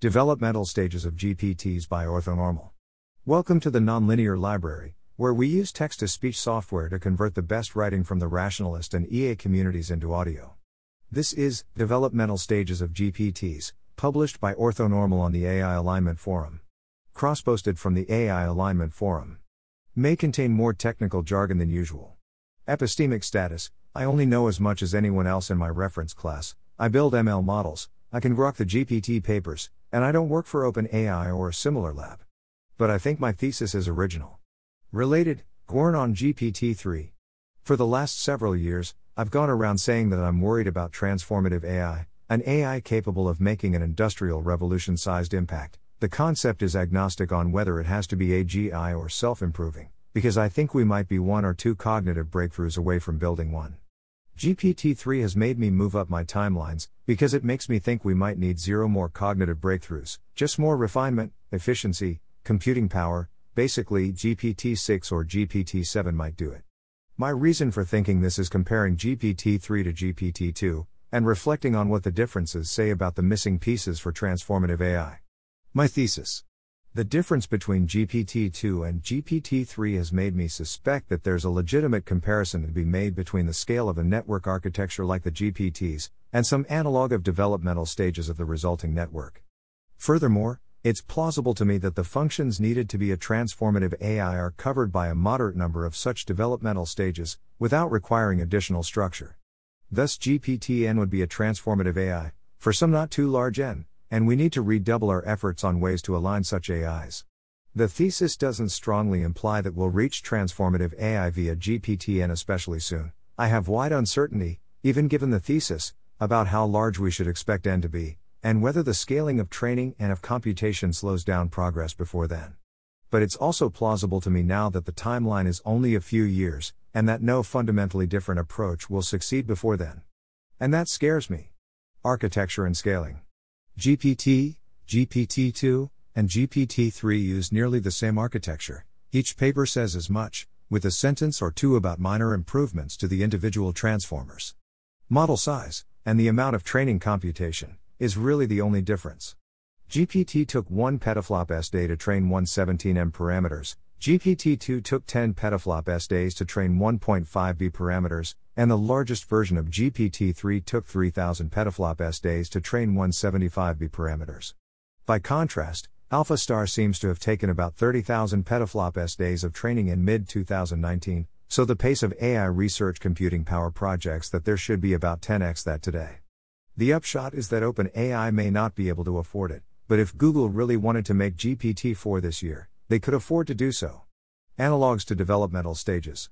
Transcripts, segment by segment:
Developmental Stages of GPTs by Orthonormal. Welcome to the Nonlinear Library, where we use text to speech software to convert the best writing from the rationalist and EA communities into audio. This is Developmental Stages of GPTs, published by Orthonormal on the AI Alignment Forum. Cross posted from the AI Alignment Forum. May contain more technical jargon than usual. Epistemic status I only know as much as anyone else in my reference class. I build ML models, I can grok the GPT papers, and I don't work for OpenAI or a similar lab. But I think my thesis is original. Related, Gwern on GPT 3. For the last several years, I've gone around saying that I'm worried about transformative AI, an AI capable of making an industrial revolution sized impact. The concept is agnostic on whether it has to be AGI or self improving, because I think we might be one or two cognitive breakthroughs away from building one. GPT 3 has made me move up my timelines, because it makes me think we might need zero more cognitive breakthroughs, just more refinement, efficiency, computing power, basically, GPT 6 or GPT 7 might do it. My reason for thinking this is comparing GPT 3 to GPT 2, and reflecting on what the differences say about the missing pieces for transformative AI. My thesis the difference between GPT 2 and GPT 3 has made me suspect that there's a legitimate comparison to be made between the scale of a network architecture like the GPTs, and some analog of developmental stages of the resulting network. Furthermore, it's plausible to me that the functions needed to be a transformative AI are covered by a moderate number of such developmental stages, without requiring additional structure. Thus, GPT N would be a transformative AI, for some not too large n, and we need to redouble our efforts on ways to align such AIs. The thesis doesn't strongly imply that we'll reach transformative AI via GPTN especially soon. I have wide uncertainty, even given the thesis, about how large we should expect N to be, and whether the scaling of training and of computation slows down progress before then. But it's also plausible to me now that the timeline is only a few years, and that no fundamentally different approach will succeed before then. And that scares me. Architecture and scaling. GPT, GPT-2, and GPT-3 use nearly the same architecture. Each paper says as much, with a sentence or two about minor improvements to the individual transformers. Model size, and the amount of training computation, is really the only difference. GPT took 1 petaflop s day to train 117m parameters, GPT-2 took 10 petaflop s days to train 1.5b parameters, and the largest version of GPT-3 took 3000 petaflop s days to train 175b parameters. By contrast, AlphaStar seems to have taken about 30,000 petaflop s days of training in mid 2019, so the pace of AI research computing power projects that there should be about 10x that today. The upshot is that OpenAI may not be able to afford it, but if Google really wanted to make GPT 4 this year, they could afford to do so. Analogues to developmental stages.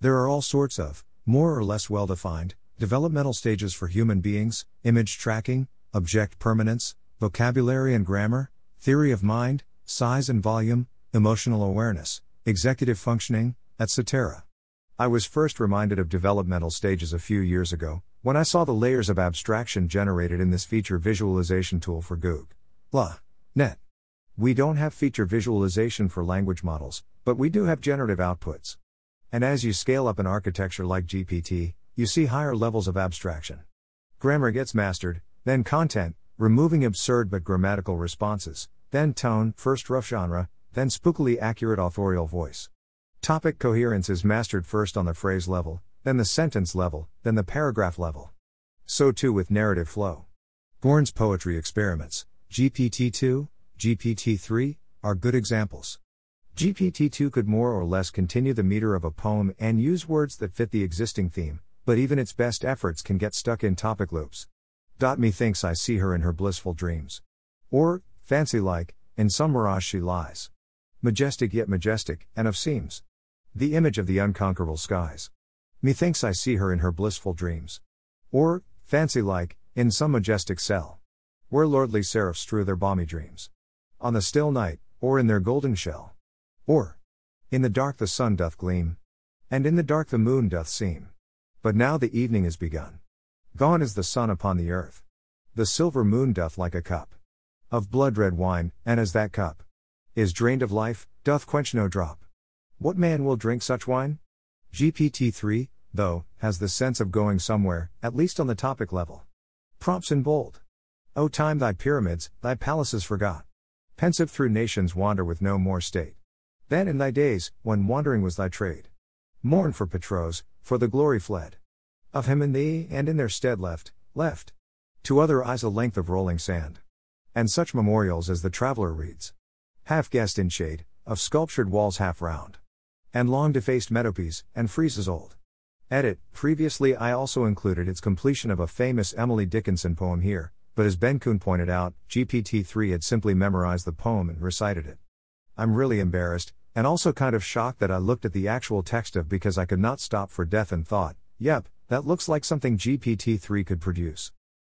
There are all sorts of, more or less well defined, developmental stages for human beings image tracking, object permanence, vocabulary and grammar, theory of mind, size and volume, emotional awareness, executive functioning, etc. I was first reminded of developmental stages a few years ago, when I saw the layers of abstraction generated in this feature visualization tool for Google. La. Net. We don't have feature visualization for language models, but we do have generative outputs. And as you scale up an architecture like GPT, you see higher levels of abstraction. Grammar gets mastered, then content, removing absurd but grammatical responses, then tone, first rough genre, then spookily accurate authorial voice. Topic coherence is mastered first on the phrase level, then the sentence level, then the paragraph level. So too with narrative flow. Gwern's poetry experiments, GPT 2, GPT 3, are good examples. GPT 2 could more or less continue the meter of a poem and use words that fit the existing theme, but even its best efforts can get stuck in topic loops. Dot me thinks I see her in her blissful dreams. Or, fancy like, in some mirage she lies. Majestic yet majestic, and of seems. The image of the unconquerable skies. Methinks I see her in her blissful dreams. Or, fancy like, in some majestic cell. Where lordly seraphs strew their balmy dreams. On the still night, or in their golden shell. Or, in the dark the sun doth gleam, and in the dark the moon doth seem. But now the evening is begun. Gone is the sun upon the earth. The silver moon doth like a cup of blood red wine, and as that cup is drained of life, doth quench no drop. What man will drink such wine? GPT 3, though, has the sense of going somewhere, at least on the topic level. Prompts in bold. O time thy pyramids, thy palaces forgot. Pensive through nations wander with no more state. Then in thy days, when wandering was thy trade. Mourn for Patros, for the glory fled. Of him and thee, and in their stead left, left. To other eyes a length of rolling sand. And such memorials as the traveller reads. Half guessed in shade, of sculptured walls half round. And long defaced metopes, and friezes old. Edit Previously, I also included its completion of a famous Emily Dickinson poem here, but as Ben Kuhn pointed out, GPT 3 had simply memorized the poem and recited it. I'm really embarrassed, and also kind of shocked that I looked at the actual text of because I could not stop for death and thought, yep, that looks like something GPT 3 could produce.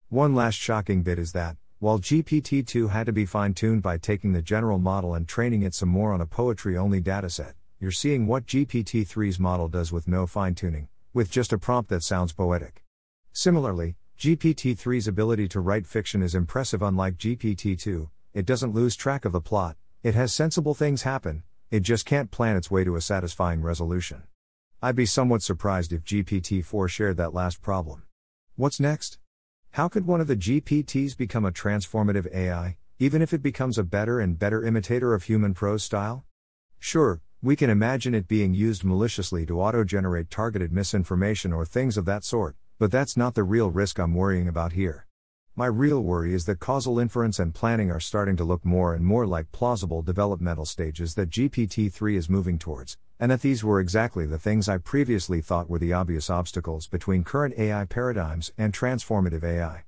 One last shocking bit is that, while GPT 2 had to be fine tuned by taking the general model and training it some more on a poetry only dataset, you're seeing what GPT 3's model does with no fine tuning with just a prompt that sounds poetic. Similarly, GPT 3's ability to write fiction is impressive, unlike GPT 2, it doesn't lose track of the plot, it has sensible things happen, it just can't plan its way to a satisfying resolution. I'd be somewhat surprised if GPT 4 shared that last problem. What's next? How could one of the GPTs become a transformative AI, even if it becomes a better and better imitator of human prose style? Sure, we can imagine it being used maliciously to auto generate targeted misinformation or things of that sort, but that's not the real risk I'm worrying about here. My real worry is that causal inference and planning are starting to look more and more like plausible developmental stages that GPT 3 is moving towards, and that these were exactly the things I previously thought were the obvious obstacles between current AI paradigms and transformative AI.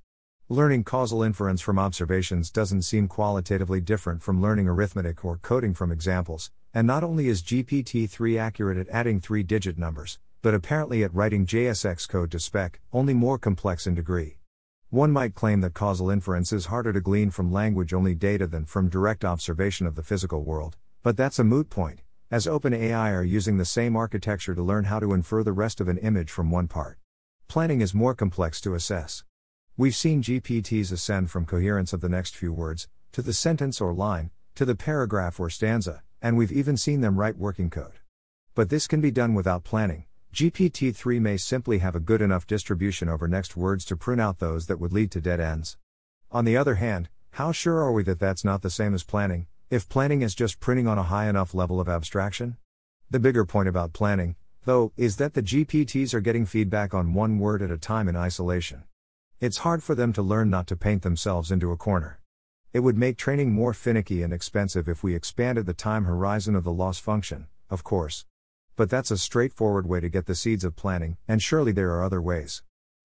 Learning causal inference from observations doesn't seem qualitatively different from learning arithmetic or coding from examples, and not only is GPT 3 accurate at adding three digit numbers, but apparently at writing JSX code to spec, only more complex in degree. One might claim that causal inference is harder to glean from language only data than from direct observation of the physical world, but that's a moot point, as OpenAI are using the same architecture to learn how to infer the rest of an image from one part. Planning is more complex to assess. We've seen GPTs ascend from coherence of the next few words, to the sentence or line, to the paragraph or stanza, and we've even seen them write working code. But this can be done without planning. GPT 3 may simply have a good enough distribution over next words to prune out those that would lead to dead ends. On the other hand, how sure are we that that's not the same as planning, if planning is just pruning on a high enough level of abstraction? The bigger point about planning, though, is that the GPTs are getting feedback on one word at a time in isolation. It's hard for them to learn not to paint themselves into a corner. It would make training more finicky and expensive if we expanded the time horizon of the loss function, of course. But that's a straightforward way to get the seeds of planning, and surely there are other ways.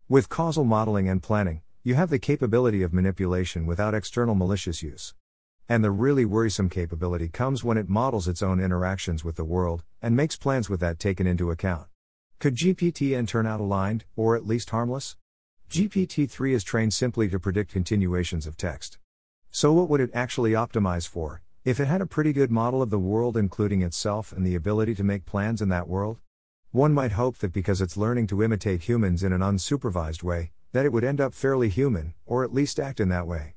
With causal modeling and planning, you have the capability of manipulation without external malicious use. And the really worrisome capability comes when it models its own interactions with the world, and makes plans with that taken into account. Could GPTN turn out aligned, or at least harmless? GPT 3 is trained simply to predict continuations of text. So, what would it actually optimize for, if it had a pretty good model of the world, including itself and the ability to make plans in that world? One might hope that because it's learning to imitate humans in an unsupervised way, that it would end up fairly human, or at least act in that way.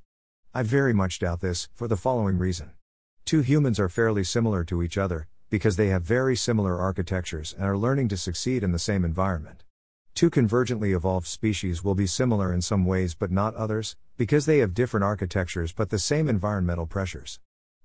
I very much doubt this, for the following reason. Two humans are fairly similar to each other, because they have very similar architectures and are learning to succeed in the same environment. Two convergently evolved species will be similar in some ways but not others, because they have different architectures but the same environmental pressures.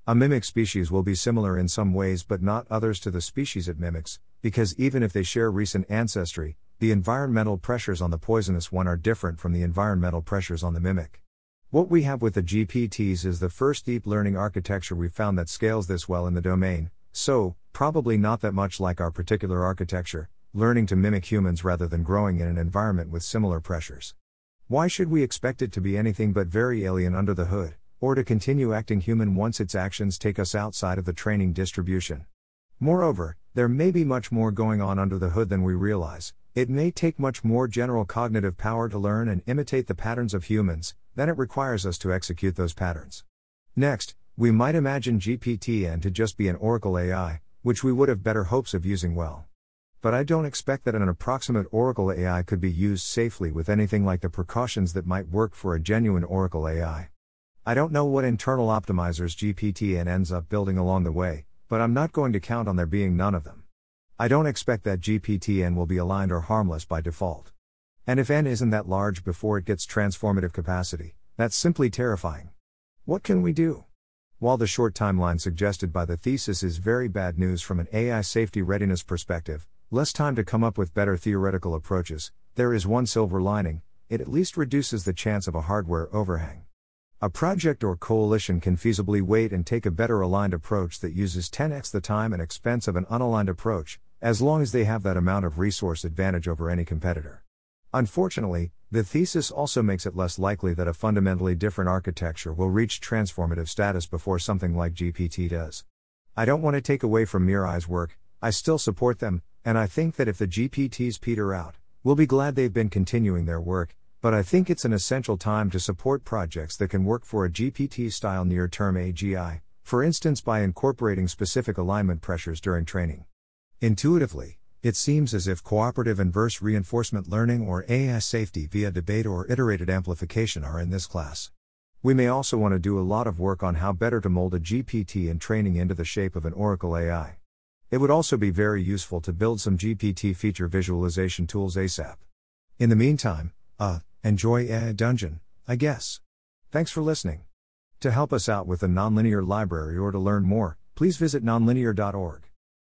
A mimic species will be similar in some ways but not others to the species it mimics, because even if they share recent ancestry, the environmental pressures on the poisonous one are different from the environmental pressures on the mimic. What we have with the GPTs is the first deep learning architecture we've found that scales this well in the domain, so, probably not that much like our particular architecture, learning to mimic humans rather than growing in an environment with similar pressures. Why should we expect it to be anything but very alien under the hood, or to continue acting human once its actions take us outside of the training distribution? Moreover, there may be much more going on under the hood than we realize. It may take much more general cognitive power to learn and imitate the patterns of humans than it requires us to execute those patterns. Next, we might imagine GPTN to just be an Oracle AI, which we would have better hopes of using well but I don't expect that an approximate Oracle AI could be used safely with anything like the precautions that might work for a genuine Oracle AI. I don't know what internal optimizers GPTN ends up building along the way, but I'm not going to count on there being none of them. I don't expect that GPTN will be aligned or harmless by default. And if N isn't that large before it gets transformative capacity, That's simply terrifying. What can we do? While the short timeline suggested by the thesis is very bad news from an AI safety readiness perspective, less time to come up with better theoretical approaches, there is one silver lining it at least reduces the chance of a hardware overhang. A project or coalition can feasibly wait and take a better aligned approach that uses 10x the time and expense of an unaligned approach, as long as they have that amount of resource advantage over any competitor. Unfortunately, the thesis also makes it less likely that a fundamentally different architecture will reach transformative status before something like GPT does. I don't want to take away from MIRI's work, I still support them, and I think that if the GPTs peter out, we'll be glad they've been continuing their work, but I think it's an essential time to support projects that can work for a GPT style near term AGI, for instance by incorporating specific alignment pressures during training. Intuitively, it seems as if cooperative inverse reinforcement learning or AI safety via debate or iterated amplification are in this class. We may also want to do a lot of work on how better to mold a GPT in training into the shape of an Oracle AI. It would also be very useful to build some GPT feature visualization tools ASAP. In the meantime, uh, enjoy AI Dungeon, I guess. Thanks for listening. To help us out with the nonlinear library or to learn more, please visit nonlinear.org.